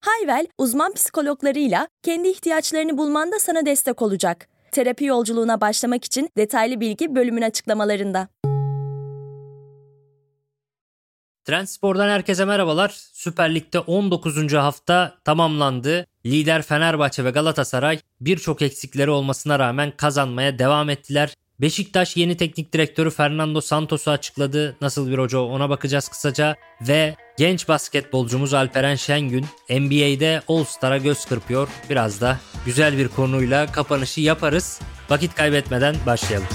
Hayvel, uzman psikologlarıyla kendi ihtiyaçlarını bulmanda sana destek olacak. Terapi yolculuğuna başlamak için detaylı bilgi bölümün açıklamalarında. Trendspor'dan herkese merhabalar. Süper Lig'de 19. hafta tamamlandı. Lider Fenerbahçe ve Galatasaray birçok eksikleri olmasına rağmen kazanmaya devam ettiler. Beşiktaş yeni teknik direktörü Fernando Santos'u açıkladı. Nasıl bir hoca ona bakacağız kısaca. Ve genç basketbolcumuz Alperen Şengün NBA'de All-Star'a göz kırpıyor. Biraz da güzel bir konuyla kapanışı yaparız. Vakit kaybetmeden başlayalım.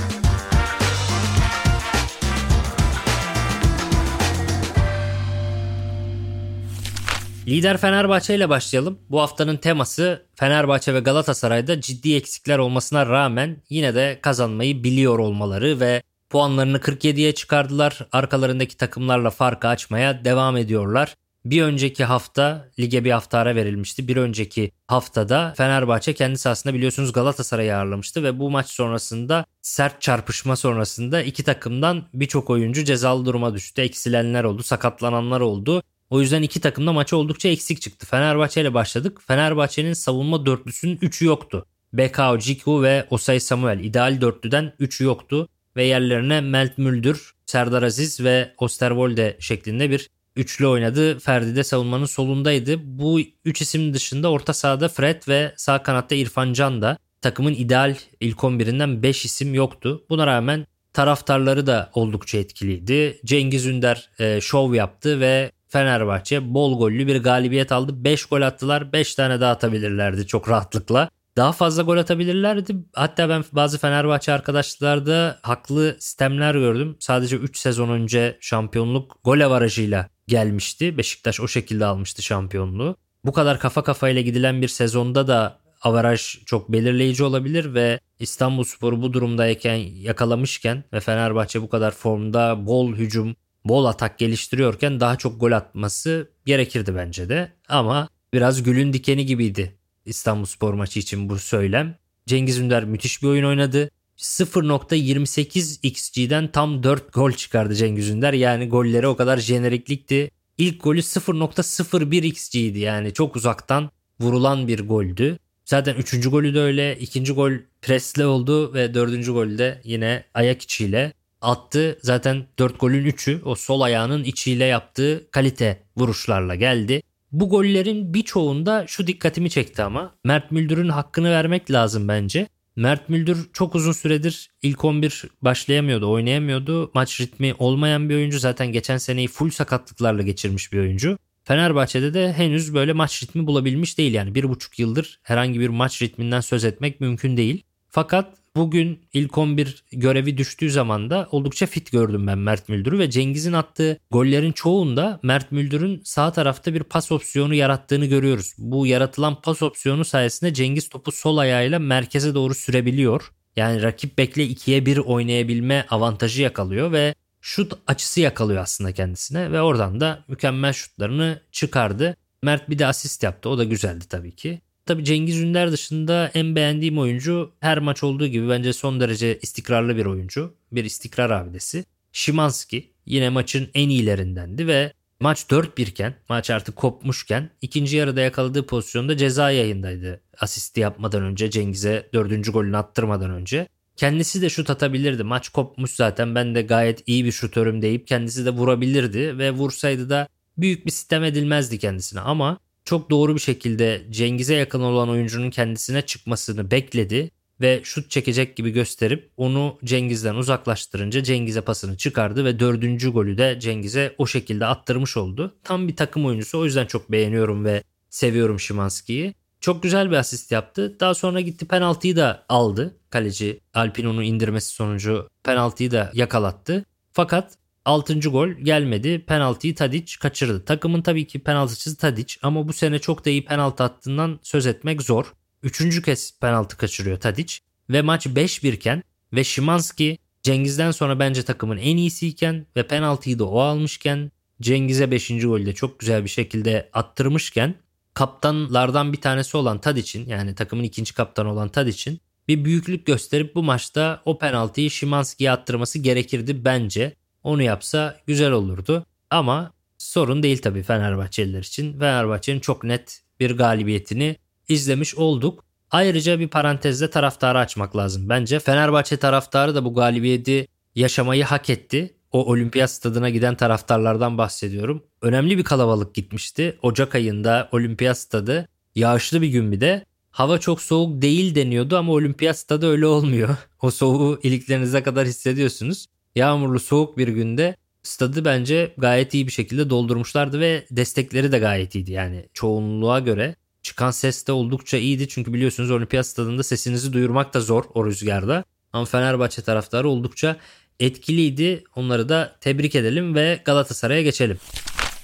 Lider Fenerbahçe ile başlayalım. Bu haftanın teması Fenerbahçe ve Galatasaray'da ciddi eksikler olmasına rağmen yine de kazanmayı biliyor olmaları ve puanlarını 47'ye çıkardılar. Arkalarındaki takımlarla farkı açmaya devam ediyorlar. Bir önceki hafta lige bir hafta ara verilmişti. Bir önceki haftada Fenerbahçe kendi sahasında biliyorsunuz Galatasaray'ı ağırlamıştı ve bu maç sonrasında sert çarpışma sonrasında iki takımdan birçok oyuncu cezalı duruma düştü. Eksilenler oldu, sakatlananlar oldu. O yüzden iki takım da maça oldukça eksik çıktı. Fenerbahçe ile başladık. Fenerbahçe'nin savunma dörtlüsünün 3'ü yoktu. Bekao, Ciku ve Osay Samuel. ideal dörtlüden 3'ü yoktu. Ve yerlerine Melt Müldür, Serdar Aziz ve Osterwolde şeklinde bir üçlü oynadı. Ferdi de savunmanın solundaydı. Bu üç isim dışında orta sahada Fred ve sağ kanatta İrfan Can da takımın ideal ilk 11'inden 5 isim yoktu. Buna rağmen taraftarları da oldukça etkiliydi. Cengiz Ünder e, şov yaptı ve Fenerbahçe bol gollü bir galibiyet aldı. 5 gol attılar. 5 tane daha atabilirlerdi çok rahatlıkla. Daha fazla gol atabilirlerdi. Hatta ben bazı Fenerbahçe arkadaşlarda haklı sistemler gördüm. Sadece 3 sezon önce şampiyonluk gol avarajıyla gelmişti. Beşiktaş o şekilde almıştı şampiyonluğu. Bu kadar kafa kafayla gidilen bir sezonda da avaraj çok belirleyici olabilir ve İstanbul Sporu bu durumdayken yakalamışken ve Fenerbahçe bu kadar formda bol hücum bol atak geliştiriyorken daha çok gol atması gerekirdi bence de. Ama biraz gülün dikeni gibiydi İstanbul Spor maçı için bu söylem. Cengiz Ünder müthiş bir oyun oynadı. 0.28 XG'den tam 4 gol çıkardı Cengiz Ünder. Yani golleri o kadar jeneriklikti. İlk golü 0.01 XG'ydi yani çok uzaktan vurulan bir goldü. Zaten 3. golü de öyle. 2. gol presle oldu ve 4. golü de yine ayak içiyle attı. Zaten 4 golün 3'ü o sol ayağının içiyle yaptığı kalite vuruşlarla geldi. Bu gollerin birçoğunda şu dikkatimi çekti ama Mert Müldür'ün hakkını vermek lazım bence. Mert Müldür çok uzun süredir ilk 11 başlayamıyordu, oynayamıyordu. Maç ritmi olmayan bir oyuncu. Zaten geçen seneyi full sakatlıklarla geçirmiş bir oyuncu. Fenerbahçe'de de henüz böyle maç ritmi bulabilmiş değil yani bir buçuk yıldır herhangi bir maç ritminden söz etmek mümkün değil. Fakat Bugün ilk 11 görevi düştüğü zaman da oldukça fit gördüm ben Mert Müldür'ü ve Cengiz'in attığı gollerin çoğunda Mert Müldür'ün sağ tarafta bir pas opsiyonu yarattığını görüyoruz. Bu yaratılan pas opsiyonu sayesinde Cengiz topu sol ayağıyla merkeze doğru sürebiliyor. Yani rakip bekle 2'ye 1 oynayabilme avantajı yakalıyor ve şut açısı yakalıyor aslında kendisine ve oradan da mükemmel şutlarını çıkardı. Mert bir de asist yaptı. O da güzeldi tabii ki. Tabi Cengiz Ünder dışında en beğendiğim oyuncu her maç olduğu gibi bence son derece istikrarlı bir oyuncu. Bir istikrar abidesi. Şimanski yine maçın en iyilerindendi ve maç 4-1 iken maç artık kopmuşken ikinci yarıda yakaladığı pozisyonda ceza yayındaydı. Asisti yapmadan önce Cengiz'e dördüncü golünü attırmadan önce. Kendisi de şut atabilirdi. Maç kopmuş zaten ben de gayet iyi bir şutörüm deyip kendisi de vurabilirdi ve vursaydı da büyük bir sistem edilmezdi kendisine ama çok doğru bir şekilde Cengiz'e yakın olan oyuncunun kendisine çıkmasını bekledi ve şut çekecek gibi gösterip onu Cengiz'den uzaklaştırınca Cengiz'e pasını çıkardı ve dördüncü golü de Cengiz'e o şekilde attırmış oldu. Tam bir takım oyuncusu o yüzden çok beğeniyorum ve seviyorum Şimanski'yi. Çok güzel bir asist yaptı. Daha sonra gitti penaltıyı da aldı. Kaleci Alpin onu indirmesi sonucu penaltıyı da yakalattı. Fakat 6. gol gelmedi. Penaltıyı Tadic kaçırdı. Takımın tabii ki penaltıcısı Tadic ama bu sene çok da iyi penaltı attığından söz etmek zor. üçüncü kez penaltı kaçırıyor Tadic. Ve maç 5-1 iken ve Şimanski Cengiz'den sonra bence takımın en iyisiyken ve penaltıyı da o almışken Cengiz'e 5. golde çok güzel bir şekilde attırmışken kaptanlardan bir tanesi olan Tadic'in yani takımın ikinci kaptanı olan Tadic'in bir büyüklük gösterip bu maçta o penaltıyı Şimanski'ye attırması gerekirdi bence. Onu yapsa güzel olurdu. Ama sorun değil tabii Fenerbahçeliler için. Fenerbahçe'nin çok net bir galibiyetini izlemiş olduk. Ayrıca bir parantezde taraftarı açmak lazım. Bence Fenerbahçe taraftarı da bu galibiyeti yaşamayı hak etti. O olimpiyat stadına giden taraftarlardan bahsediyorum. Önemli bir kalabalık gitmişti. Ocak ayında olimpiyat stadı yağışlı bir gün bir de. Hava çok soğuk değil deniyordu ama olimpiyat stadı öyle olmuyor. O soğuğu iliklerinize kadar hissediyorsunuz. Yağmurlu soğuk bir günde stadı bence gayet iyi bir şekilde doldurmuşlardı ve destekleri de gayet iyiydi. Yani çoğunluğa göre çıkan ses de oldukça iyiydi. Çünkü biliyorsunuz olimpiyat stadında sesinizi duyurmak da zor o rüzgarda. Ama Fenerbahçe taraftarı oldukça etkiliydi. Onları da tebrik edelim ve Galatasaray'a geçelim.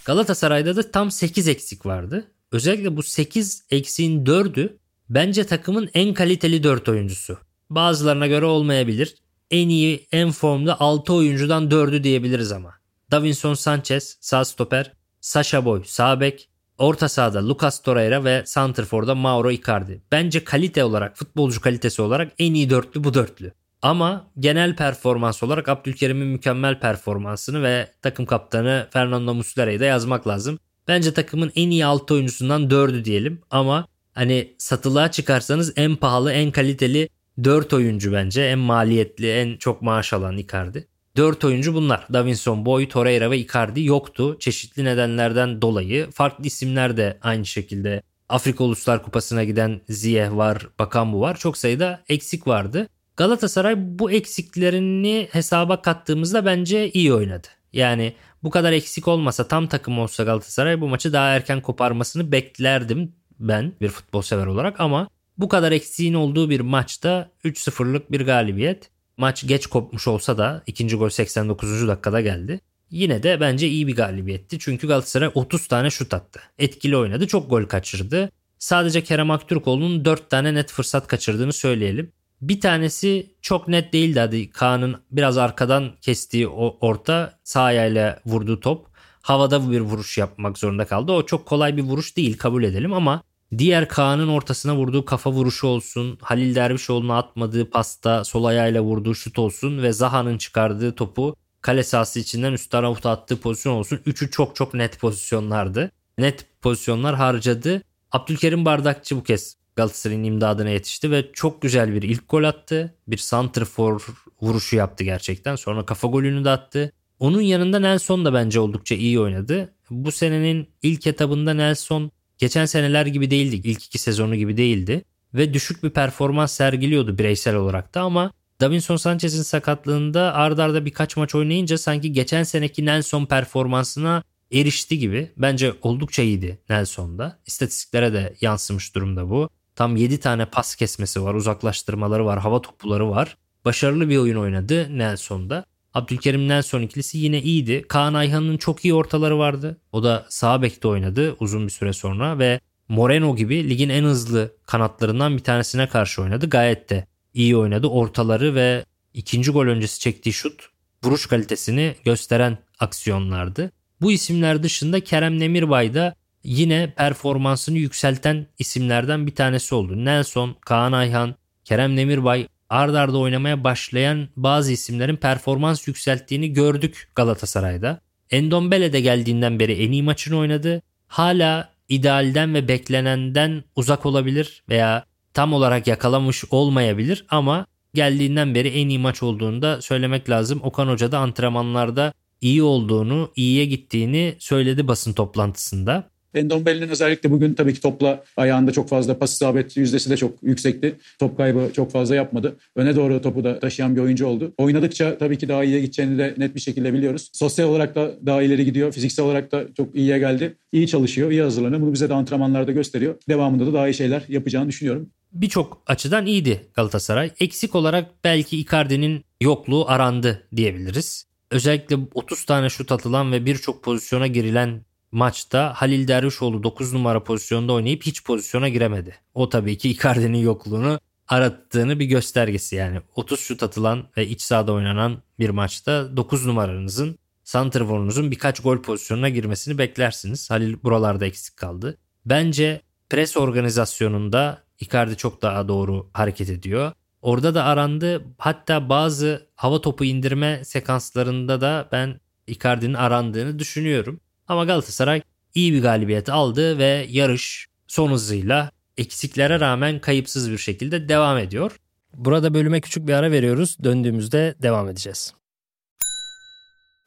Galatasaray'da da tam 8 eksik vardı. Özellikle bu 8 eksiğin 4'ü bence takımın en kaliteli 4 oyuncusu. Bazılarına göre olmayabilir. En iyi, en formda 6 oyuncudan 4'ü diyebiliriz ama. Davinson Sanchez sağ stoper, Sasha Boy sağ bek, orta sahada Lucas Torreira ve Santrfor'da Mauro Icardi. Bence kalite olarak, futbolcu kalitesi olarak en iyi dörtlü bu dörtlü. Ama genel performans olarak Abdülkerim'in mükemmel performansını ve takım kaptanı Fernando Muslera'yı da yazmak lazım. Bence takımın en iyi 6 oyuncusundan 4'ü diyelim ama hani satılığa çıkarsanız en pahalı en kaliteli 4 oyuncu bence en maliyetli en çok maaş alan Icardi. 4 oyuncu bunlar. Davinson, Boy, Torreira ve Icardi yoktu. Çeşitli nedenlerden dolayı. Farklı isimler de aynı şekilde. Afrika Uluslar Kupası'na giden Ziyeh var, Bakambu var. Çok sayıda eksik vardı. Galatasaray bu eksiklerini hesaba kattığımızda bence iyi oynadı. Yani bu kadar eksik olmasa tam takım olsa Galatasaray bu maçı daha erken koparmasını beklerdim ben bir futbol sever olarak ama bu kadar eksiğin olduğu bir maçta 3-0'lık bir galibiyet. Maç geç kopmuş olsa da ikinci gol 89. dakikada geldi. Yine de bence iyi bir galibiyetti. Çünkü Galatasaray 30 tane şut attı. Etkili oynadı. Çok gol kaçırdı. Sadece Kerem Aktürkoğlu'nun 4 tane net fırsat kaçırdığını söyleyelim. Bir tanesi çok net değildi hadi Kaan'ın biraz arkadan kestiği o orta sağ ayağıyla vurduğu top. Havada bir vuruş yapmak zorunda kaldı. O çok kolay bir vuruş değil kabul edelim ama diğer Kaan'ın ortasına vurduğu kafa vuruşu olsun, Halil Dervişoğlu'na atmadığı pasta sol ayağıyla vurduğu şut olsun ve Zaha'nın çıkardığı topu kale sahası içinden üst tarafa attığı pozisyon olsun. Üçü çok çok net pozisyonlardı. Net pozisyonlar harcadı. Abdülkerim Bardakçı bu kez Galatasaray'ın imdadına yetişti ve çok güzel bir ilk gol attı. Bir santrfor vuruşu yaptı gerçekten. Sonra kafa golünü de attı. Onun yanında Nelson da bence oldukça iyi oynadı. Bu senenin ilk etabında Nelson geçen seneler gibi değildi. İlk iki sezonu gibi değildi. Ve düşük bir performans sergiliyordu bireysel olarak da ama Davinson Sanchez'in sakatlığında ardarda arda birkaç maç oynayınca sanki geçen seneki Nelson performansına erişti gibi. Bence oldukça iyiydi Nelson'da. İstatistiklere de yansımış durumda bu. Tam 7 tane pas kesmesi var, uzaklaştırmaları var, hava topları var. Başarılı bir oyun oynadı Nelson'da. Abdülkerim Nelson ikilisi yine iyiydi. Kaan Ayhan'ın çok iyi ortaları vardı. O da sağ bekte oynadı uzun bir süre sonra ve Moreno gibi ligin en hızlı kanatlarından bir tanesine karşı oynadı. Gayet de iyi oynadı. Ortaları ve ikinci gol öncesi çektiği şut vuruş kalitesini gösteren aksiyonlardı. Bu isimler dışında Kerem Nemirbay da yine performansını yükselten isimlerden bir tanesi oldu. Nelson, Kaan Ayhan, Kerem Demirbay ard arda oynamaya başlayan bazı isimlerin performans yükselttiğini gördük Galatasaray'da. Endombele de geldiğinden beri en iyi maçını oynadı. Hala idealden ve beklenenden uzak olabilir veya tam olarak yakalamış olmayabilir ama geldiğinden beri en iyi maç olduğunu da söylemek lazım. Okan Hoca da antrenmanlarda iyi olduğunu, iyiye gittiğini söyledi basın toplantısında. Endombele'nin özellikle bugün tabii ki topla ayağında çok fazla pas isabet yüzdesi de çok yüksekti. Top kaybı çok fazla yapmadı. Öne doğru topu da taşıyan bir oyuncu oldu. Oynadıkça tabii ki daha iyiye gideceğini de net bir şekilde biliyoruz. Sosyal olarak da daha ileri gidiyor. Fiziksel olarak da çok iyiye geldi. İyi çalışıyor, iyi hazırlanıyor. Bunu bize de antrenmanlarda gösteriyor. Devamında da daha iyi şeyler yapacağını düşünüyorum. Birçok açıdan iyiydi Galatasaray. Eksik olarak belki Icardi'nin yokluğu arandı diyebiliriz. Özellikle 30 tane şut atılan ve birçok pozisyona girilen maçta Halil Dervişoğlu 9 numara pozisyonda oynayıp hiç pozisyona giremedi. O tabii ki Icardi'nin yokluğunu arattığını bir göstergesi yani 30 şut atılan ve iç sahada oynanan bir maçta 9 numaranızın santrforunuzun birkaç gol pozisyonuna girmesini beklersiniz. Halil buralarda eksik kaldı. Bence pres organizasyonunda Icardi çok daha doğru hareket ediyor. Orada da arandı. Hatta bazı hava topu indirme sekanslarında da ben Icardi'nin arandığını düşünüyorum. Ama Galatasaray iyi bir galibiyet aldı ve yarış son hızıyla eksiklere rağmen kayıpsız bir şekilde devam ediyor. Burada bölüme küçük bir ara veriyoruz. Döndüğümüzde devam edeceğiz.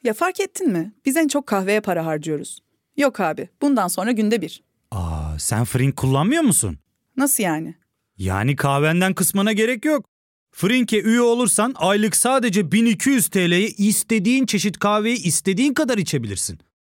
Ya fark ettin mi? Biz en çok kahveye para harcıyoruz. Yok abi, bundan sonra günde bir. Aa, sen Frink kullanmıyor musun? Nasıl yani? Yani kahvenden kısmına gerek yok. Frink'e üye olursan aylık sadece 1200 TL'ye istediğin çeşit kahveyi istediğin kadar içebilirsin.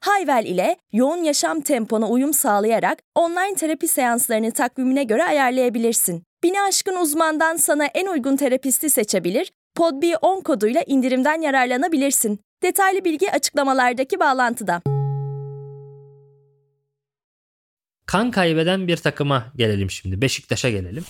Hayvel ile yoğun yaşam tempona uyum sağlayarak online terapi seanslarını takvimine göre ayarlayabilirsin. Bini aşkın uzmandan sana en uygun terapisti seçebilir, podb10 koduyla indirimden yararlanabilirsin. Detaylı bilgi açıklamalardaki bağlantıda. Kan kaybeden bir takıma gelelim şimdi. Beşiktaş'a gelelim.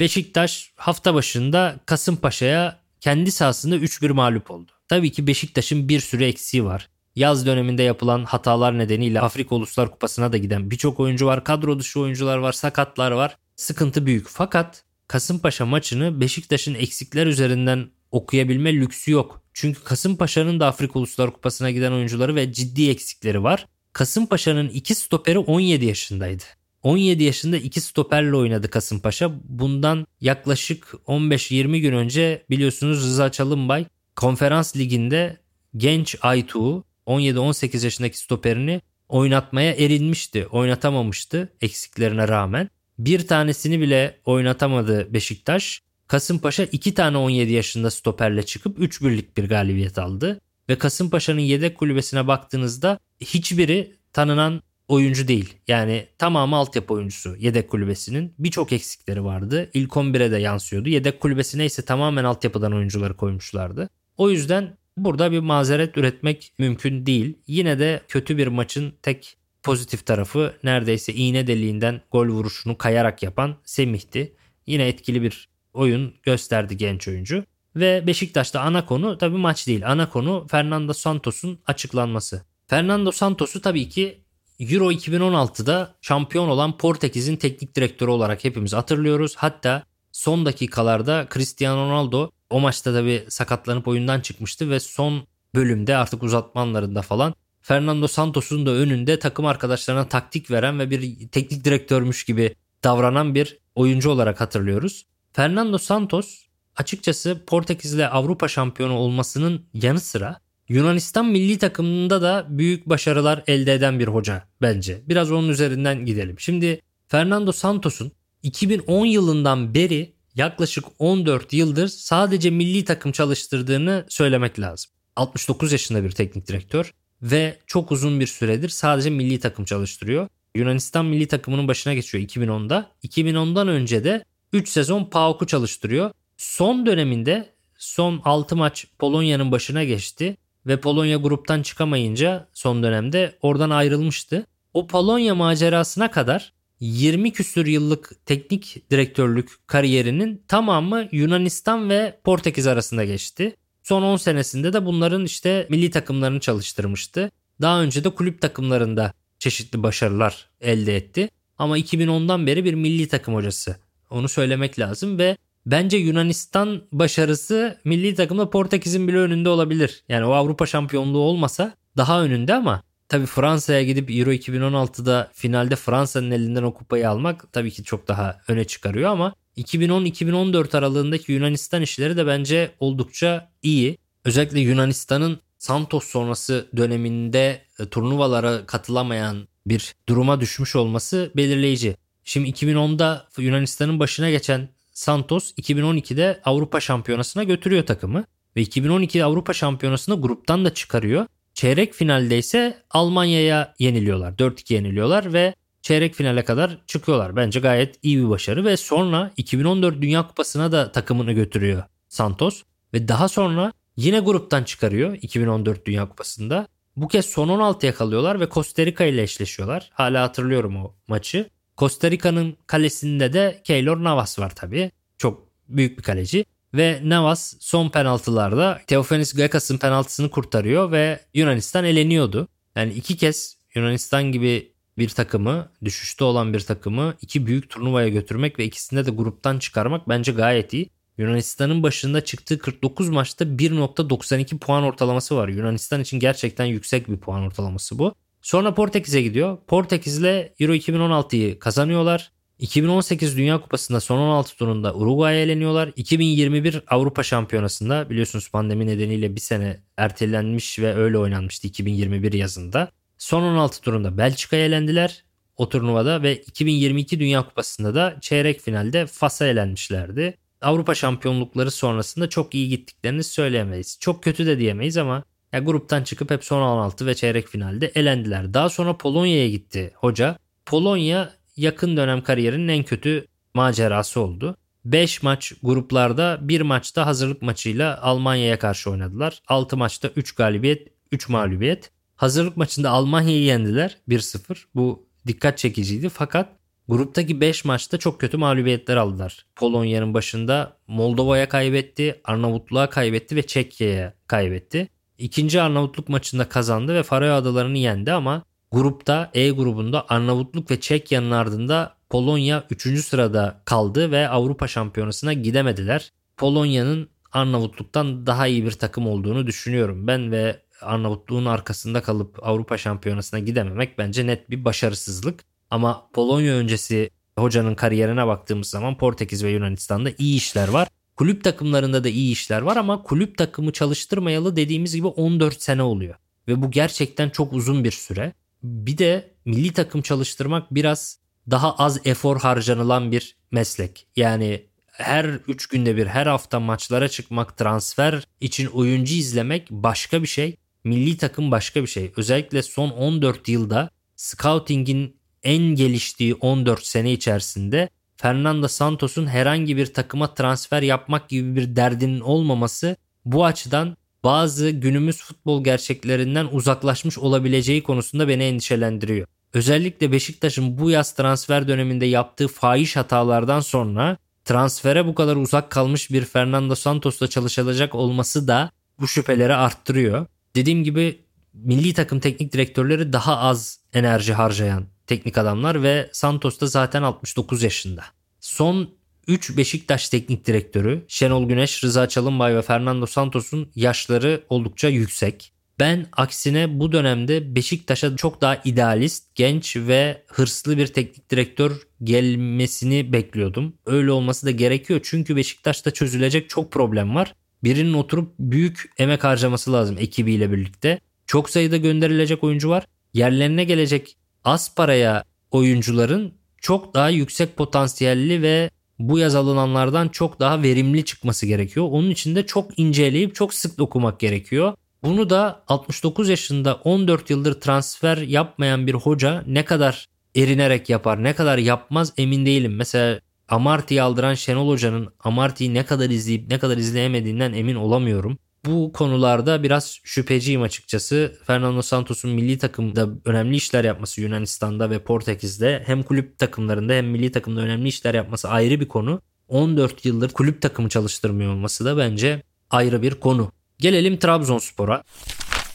Beşiktaş hafta başında Kasımpaşa'ya kendi sahasında 3-1 mağlup oldu. Tabii ki Beşiktaş'ın bir sürü eksiği var. Yaz döneminde yapılan hatalar nedeniyle Afrika Uluslar Kupası'na da giden birçok oyuncu var. Kadro dışı oyuncular var, sakatlar var. Sıkıntı büyük. Fakat Kasımpaşa maçını Beşiktaş'ın eksikler üzerinden okuyabilme lüksü yok. Çünkü Kasımpaşa'nın da Afrika Uluslar Kupası'na giden oyuncuları ve ciddi eksikleri var. Kasımpaşa'nın iki stoperi 17 yaşındaydı. 17 yaşında iki stoperle oynadı Kasımpaşa. Bundan yaklaşık 15-20 gün önce biliyorsunuz Rıza Çalınbay konferans liginde genç Aytuğ'u 17-18 yaşındaki stoperini oynatmaya erinmişti. Oynatamamıştı eksiklerine rağmen. Bir tanesini bile oynatamadı Beşiktaş. Kasımpaşa iki tane 17 yaşında stoperle çıkıp 3 birlik bir galibiyet aldı. Ve Kasımpaşa'nın yedek kulübesine baktığınızda hiçbiri tanınan oyuncu değil. Yani tamamı altyapı oyuncusu yedek kulübesinin. Birçok eksikleri vardı. İlk 11'e de yansıyordu. Yedek kulübesine ise tamamen altyapıdan oyuncuları koymuşlardı. O yüzden burada bir mazeret üretmek mümkün değil. Yine de kötü bir maçın tek pozitif tarafı neredeyse iğne deliğinden gol vuruşunu kayarak yapan Semih'ti. Yine etkili bir oyun gösterdi genç oyuncu. Ve Beşiktaş'ta ana konu tabii maç değil. Ana konu Fernando Santos'un açıklanması. Fernando Santos'u tabii ki Euro 2016'da şampiyon olan Portekiz'in teknik direktörü olarak hepimiz hatırlıyoruz. Hatta son dakikalarda Cristiano Ronaldo o maçta tabii sakatlanıp oyundan çıkmıştı ve son bölümde artık uzatmanlarında falan Fernando Santos'un da önünde takım arkadaşlarına taktik veren ve bir teknik direktörmüş gibi davranan bir oyuncu olarak hatırlıyoruz. Fernando Santos açıkçası Portekiz'le Avrupa şampiyonu olmasının yanı sıra Yunanistan milli takımında da büyük başarılar elde eden bir hoca bence. Biraz onun üzerinden gidelim. Şimdi Fernando Santos'un 2010 yılından beri yaklaşık 14 yıldır sadece milli takım çalıştırdığını söylemek lazım. 69 yaşında bir teknik direktör ve çok uzun bir süredir sadece milli takım çalıştırıyor. Yunanistan milli takımının başına geçiyor 2010'da. 2010'dan önce de 3 sezon PAOK'u çalıştırıyor. Son döneminde son 6 maç Polonya'nın başına geçti ve Polonya gruptan çıkamayınca son dönemde oradan ayrılmıştı. O Polonya macerasına kadar 20 küsür yıllık teknik direktörlük kariyerinin tamamı Yunanistan ve Portekiz arasında geçti. Son 10 senesinde de bunların işte milli takımlarını çalıştırmıştı. Daha önce de kulüp takımlarında çeşitli başarılar elde etti. Ama 2010'dan beri bir milli takım hocası. Onu söylemek lazım ve bence Yunanistan başarısı milli takımda Portekiz'in bile önünde olabilir. Yani o Avrupa şampiyonluğu olmasa daha önünde ama tabii Fransa'ya gidip Euro 2016'da finalde Fransa'nın elinden o kupayı almak tabii ki çok daha öne çıkarıyor ama 2010-2014 aralığındaki Yunanistan işleri de bence oldukça iyi. Özellikle Yunanistan'ın Santos sonrası döneminde e, turnuvalara katılamayan bir duruma düşmüş olması belirleyici. Şimdi 2010'da Yunanistan'ın başına geçen Santos 2012'de Avrupa Şampiyonası'na götürüyor takımı. Ve 2012 Avrupa Şampiyonası'nda gruptan da çıkarıyor. Çeyrek finalde ise Almanya'ya yeniliyorlar. 4-2 yeniliyorlar ve çeyrek finale kadar çıkıyorlar. Bence gayet iyi bir başarı ve sonra 2014 Dünya Kupası'na da takımını götürüyor Santos ve daha sonra yine gruptan çıkarıyor 2014 Dünya Kupası'nda. Bu kez son 16'ya kalıyorlar ve Costa Rica ile eşleşiyorlar. Hala hatırlıyorum o maçı. Costa Rica'nın kalesinde de Keylor Navas var tabii. Çok büyük bir kaleci. Ve Navas son penaltılarda Teofanis Gekas'ın penaltısını kurtarıyor ve Yunanistan eleniyordu. Yani iki kez Yunanistan gibi bir takımı, düşüşte olan bir takımı iki büyük turnuvaya götürmek ve ikisinde de gruptan çıkarmak bence gayet iyi. Yunanistan'ın başında çıktığı 49 maçta 1.92 puan ortalaması var. Yunanistan için gerçekten yüksek bir puan ortalaması bu. Sonra Portekiz'e gidiyor. Portekiz'le Euro 2016'yı kazanıyorlar. 2018 Dünya Kupası'nda son 16 turunda Uruguay'a eleniyorlar. 2021 Avrupa Şampiyonası'nda biliyorsunuz pandemi nedeniyle bir sene ertelenmiş ve öyle oynanmıştı 2021 yazında. Son 16 turunda Belçika'ya elendiler o turnuvada ve 2022 Dünya Kupası'nda da çeyrek finalde Fas'a elenmişlerdi. Avrupa şampiyonlukları sonrasında çok iyi gittiklerini söyleyemeyiz. Çok kötü de diyemeyiz ama ya gruptan çıkıp hep son 16 ve çeyrek finalde elendiler. Daha sonra Polonya'ya gitti hoca. Polonya yakın dönem kariyerinin en kötü macerası oldu. 5 maç gruplarda 1 maçta hazırlık maçıyla Almanya'ya karşı oynadılar. 6 maçta 3 galibiyet 3 mağlubiyet. Hazırlık maçında Almanya'yı yendiler 1-0. Bu dikkat çekiciydi fakat gruptaki 5 maçta çok kötü mağlubiyetler aldılar. Polonya'nın başında Moldova'ya kaybetti, Arnavutluğa kaybetti ve Çekya'ya kaybetti. İkinci Arnavutluk maçında kazandı ve Faroe Adalarını yendi ama grupta E grubunda Arnavutluk ve Çekya'nın ardında Polonya 3. sırada kaldı ve Avrupa Şampiyonası'na gidemediler. Polonya'nın Arnavutluk'tan daha iyi bir takım olduğunu düşünüyorum ben ve Arnavutluğun arkasında kalıp Avrupa Şampiyonası'na gidememek bence net bir başarısızlık. Ama Polonya öncesi hocanın kariyerine baktığımız zaman Portekiz ve Yunanistan'da iyi işler var. Kulüp takımlarında da iyi işler var ama kulüp takımı çalıştırmayalı dediğimiz gibi 14 sene oluyor. Ve bu gerçekten çok uzun bir süre. Bir de milli takım çalıştırmak biraz daha az efor harcanılan bir meslek. Yani her 3 günde bir her hafta maçlara çıkmak, transfer için oyuncu izlemek başka bir şey. Milli takım başka bir şey. Özellikle son 14 yılda scouting'in en geliştiği 14 sene içerisinde Fernando Santos'un herhangi bir takıma transfer yapmak gibi bir derdinin olmaması bu açıdan bazı günümüz futbol gerçeklerinden uzaklaşmış olabileceği konusunda beni endişelendiriyor. Özellikle Beşiktaş'ın bu yaz transfer döneminde yaptığı fahiş hatalardan sonra transfere bu kadar uzak kalmış bir Fernando Santos'la çalışılacak olması da bu şüpheleri arttırıyor. Dediğim gibi milli takım teknik direktörleri daha az enerji harcayan teknik adamlar ve Santos da zaten 69 yaşında. Son 3 Beşiktaş teknik direktörü Şenol Güneş, Rıza Çalınbay ve Fernando Santos'un yaşları oldukça yüksek. Ben aksine bu dönemde Beşiktaş'a çok daha idealist, genç ve hırslı bir teknik direktör gelmesini bekliyordum. Öyle olması da gerekiyor çünkü Beşiktaş'ta çözülecek çok problem var. Birinin oturup büyük emek harcaması lazım ekibiyle birlikte. Çok sayıda gönderilecek oyuncu var. Yerlerine gelecek az paraya oyuncuların çok daha yüksek potansiyelli ve bu yaz alınanlardan çok daha verimli çıkması gerekiyor. Onun için de çok inceleyip çok sık okumak gerekiyor. Bunu da 69 yaşında 14 yıldır transfer yapmayan bir hoca ne kadar erinerek yapar ne kadar yapmaz emin değilim. Mesela Amarty'yi aldıran Şenol Hoca'nın Amarty'yi ne kadar izleyip ne kadar izleyemediğinden emin olamıyorum. Bu konularda biraz şüpheciyim açıkçası. Fernando Santos'un milli takımda önemli işler yapması Yunanistan'da ve Portekiz'de hem kulüp takımlarında hem milli takımda önemli işler yapması ayrı bir konu. 14 yıldır kulüp takımı çalıştırmıyor olması da bence ayrı bir konu. Gelelim Trabzonspor'a.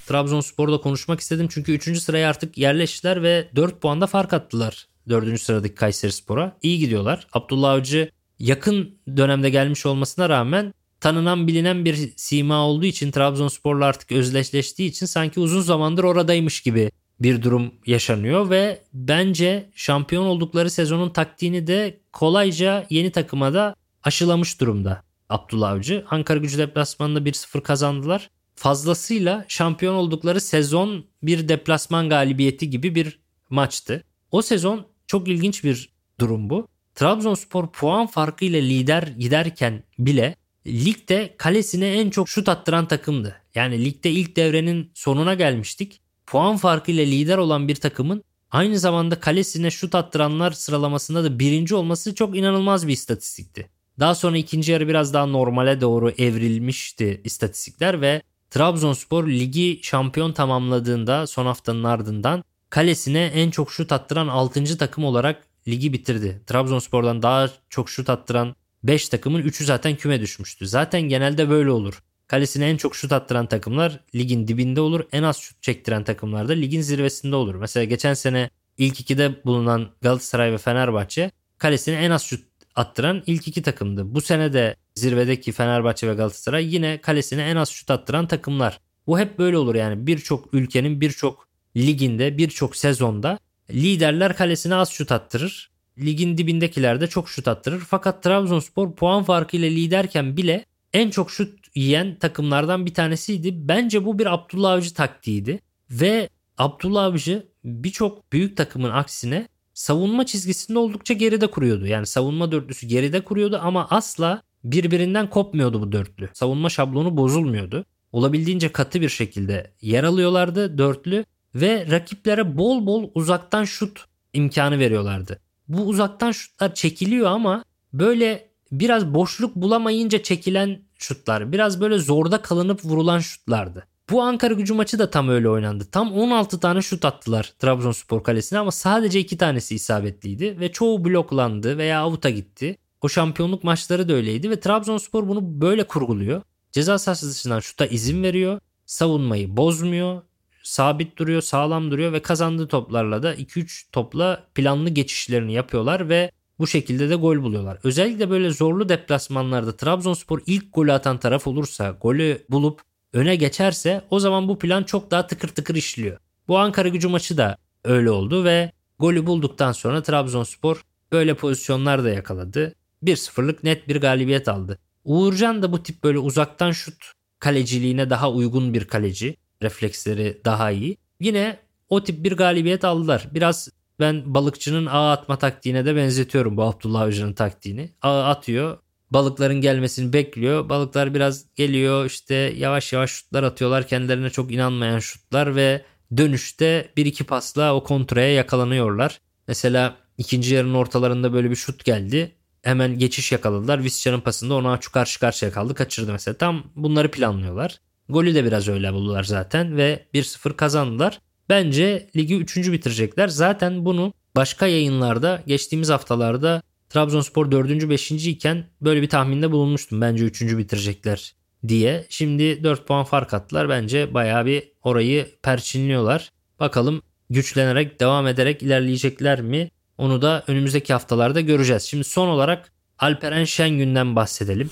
Trabzonspor'da konuşmak istedim çünkü 3. sıraya artık yerleştiler ve 4 puanda fark attılar 4. sıradaki Kayseri Spor'a. İyi gidiyorlar. Abdullah Avcı yakın dönemde gelmiş olmasına rağmen tanınan bilinen bir sima olduğu için Trabzonspor'la artık özdeşleştiği için sanki uzun zamandır oradaymış gibi bir durum yaşanıyor ve bence şampiyon oldukları sezonun taktiğini de kolayca yeni takıma da aşılamış durumda Abdullah Avcı. Ankara gücü deplasmanında 1-0 kazandılar. Fazlasıyla şampiyon oldukları sezon bir deplasman galibiyeti gibi bir maçtı. O sezon çok ilginç bir durum bu. Trabzonspor puan farkıyla lider giderken bile ligde kalesine en çok şut attıran takımdı. Yani ligde ilk devrenin sonuna gelmiştik. Puan farkıyla lider olan bir takımın aynı zamanda kalesine şut attıranlar sıralamasında da birinci olması çok inanılmaz bir istatistikti. Daha sonra ikinci yarı biraz daha normale doğru evrilmişti istatistikler ve Trabzonspor ligi şampiyon tamamladığında son haftanın ardından kalesine en çok şut attıran 6. takım olarak ligi bitirdi. Trabzonspor'dan daha çok şut attıran 5 takımın 3'ü zaten küme düşmüştü. Zaten genelde böyle olur. Kalesine en çok şut attıran takımlar ligin dibinde olur. En az şut çektiren takımlar da ligin zirvesinde olur. Mesela geçen sene ilk ikide bulunan Galatasaray ve Fenerbahçe kalesine en az şut attıran ilk iki takımdı. Bu sene de zirvedeki Fenerbahçe ve Galatasaray yine kalesine en az şut attıran takımlar. Bu hep böyle olur yani birçok ülkenin birçok liginde birçok sezonda liderler kalesine az şut attırır. Ligin dibindekiler de çok şut attırır. Fakat Trabzonspor puan farkıyla liderken bile en çok şut yiyen takımlardan bir tanesiydi. Bence bu bir Abdullah Avcı taktiğiydi. Ve Abdullah Avcı birçok büyük takımın aksine savunma çizgisinde oldukça geride kuruyordu. Yani savunma dörtlüsü geride kuruyordu ama asla birbirinden kopmuyordu bu dörtlü. Savunma şablonu bozulmuyordu. Olabildiğince katı bir şekilde yer alıyorlardı dörtlü ve rakiplere bol bol uzaktan şut imkanı veriyorlardı. Bu uzaktan şutlar çekiliyor ama böyle biraz boşluk bulamayınca çekilen şutlar, biraz böyle zorda kalınıp vurulan şutlardı. Bu Ankara gücü maçı da tam öyle oynandı. Tam 16 tane şut attılar Trabzonspor kalesine ama sadece 2 tanesi isabetliydi ve çoğu bloklandı veya avuta gitti. O şampiyonluk maçları da öyleydi ve Trabzonspor bunu böyle kurguluyor. Ceza sahası dışından şuta izin veriyor. Savunmayı bozmuyor. Sabit duruyor, sağlam duruyor ve kazandığı toplarla da 2-3 topla planlı geçişlerini yapıyorlar ve bu şekilde de gol buluyorlar. Özellikle böyle zorlu deplasmanlarda Trabzonspor ilk golü atan taraf olursa, golü bulup öne geçerse o zaman bu plan çok daha tıkır tıkır işliyor. Bu Ankara gücü maçı da öyle oldu ve golü bulduktan sonra Trabzonspor böyle pozisyonlar da yakaladı. 1-0'lık net bir galibiyet aldı. Uğurcan da bu tip böyle uzaktan şut kaleciliğine daha uygun bir kaleci. Refleksleri daha iyi. Yine o tip bir galibiyet aldılar. Biraz ben balıkçının ağ atma taktiğine de benzetiyorum bu Abdullah Avcı'nın taktiğini. Ağ atıyor balıkların gelmesini bekliyor. Balıklar biraz geliyor işte yavaş yavaş şutlar atıyorlar. Kendilerine çok inanmayan şutlar ve dönüşte bir iki pasla o kontraya yakalanıyorlar. Mesela ikinci yarının ortalarında böyle bir şut geldi. Hemen geçiş yakaladılar. Visca'nın pasında ona açık karşı karşıya kaldı. Kaçırdı mesela. Tam bunları planlıyorlar. Golü de biraz öyle buldular zaten ve 1-0 kazandılar. Bence ligi 3. bitirecekler. Zaten bunu başka yayınlarda geçtiğimiz haftalarda Trabzonspor 4. 5. iken böyle bir tahminde bulunmuştum. Bence 3. bitirecekler diye. Şimdi 4 puan fark attılar. Bence bayağı bir orayı perçinliyorlar. Bakalım güçlenerek devam ederek ilerleyecekler mi? Onu da önümüzdeki haftalarda göreceğiz. Şimdi son olarak Alperen Şengün'den bahsedelim.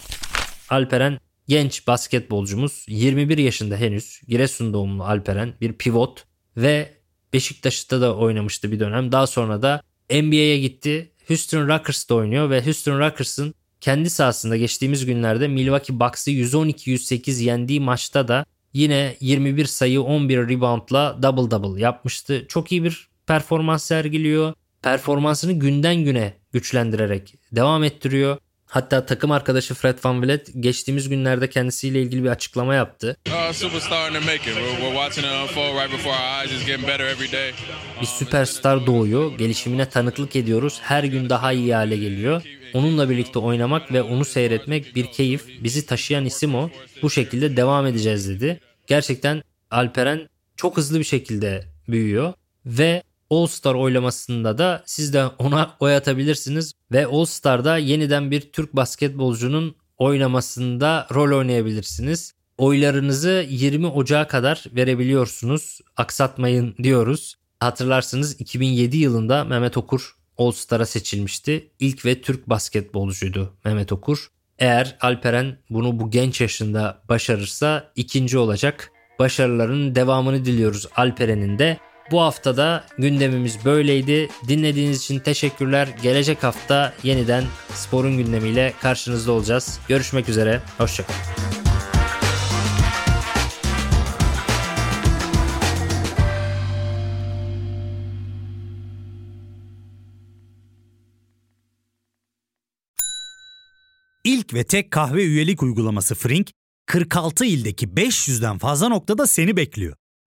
Alperen genç basketbolcumuz 21 yaşında henüz Giresun doğumlu Alperen bir pivot ve Beşiktaş'ta da oynamıştı bir dönem. Daha sonra da NBA'ye gitti. Houston Rockers'ta oynuyor ve Houston Rockers'ın kendi sahasında geçtiğimiz günlerde Milwaukee Bucks'ı 112-108 yendiği maçta da yine 21 sayı 11 reboundla double double yapmıştı. Çok iyi bir performans sergiliyor. Performansını günden güne güçlendirerek devam ettiriyor. Hatta takım arkadaşı Fred Van Vliet geçtiğimiz günlerde kendisiyle ilgili bir açıklama yaptı. Bir süperstar doğuyor, gelişimine tanıklık ediyoruz, her gün daha iyi hale geliyor. Onunla birlikte oynamak ve onu seyretmek bir keyif, bizi taşıyan isim o. Bu şekilde devam edeceğiz dedi. Gerçekten Alperen çok hızlı bir şekilde büyüyor ve All-Star oylamasında da siz de ona oy atabilirsiniz ve All-Star'da yeniden bir Türk basketbolcunun oynamasında rol oynayabilirsiniz. Oylarınızı 20 Ocağı kadar verebiliyorsunuz. Aksatmayın diyoruz. Hatırlarsınız 2007 yılında Mehmet Okur All-Star'a seçilmişti. İlk ve Türk basketbolcuydu Mehmet Okur. Eğer Alperen bunu bu genç yaşında başarırsa ikinci olacak. Başarıların devamını diliyoruz Alperen'in de. Bu haftada gündemimiz böyleydi. Dinlediğiniz için teşekkürler. Gelecek hafta yeniden sporun gündemiyle karşınızda olacağız. Görüşmek üzere. Hoşçakalın. İlk ve tek kahve üyelik uygulaması Frink, 46 ildeki 500'den fazla noktada seni bekliyor.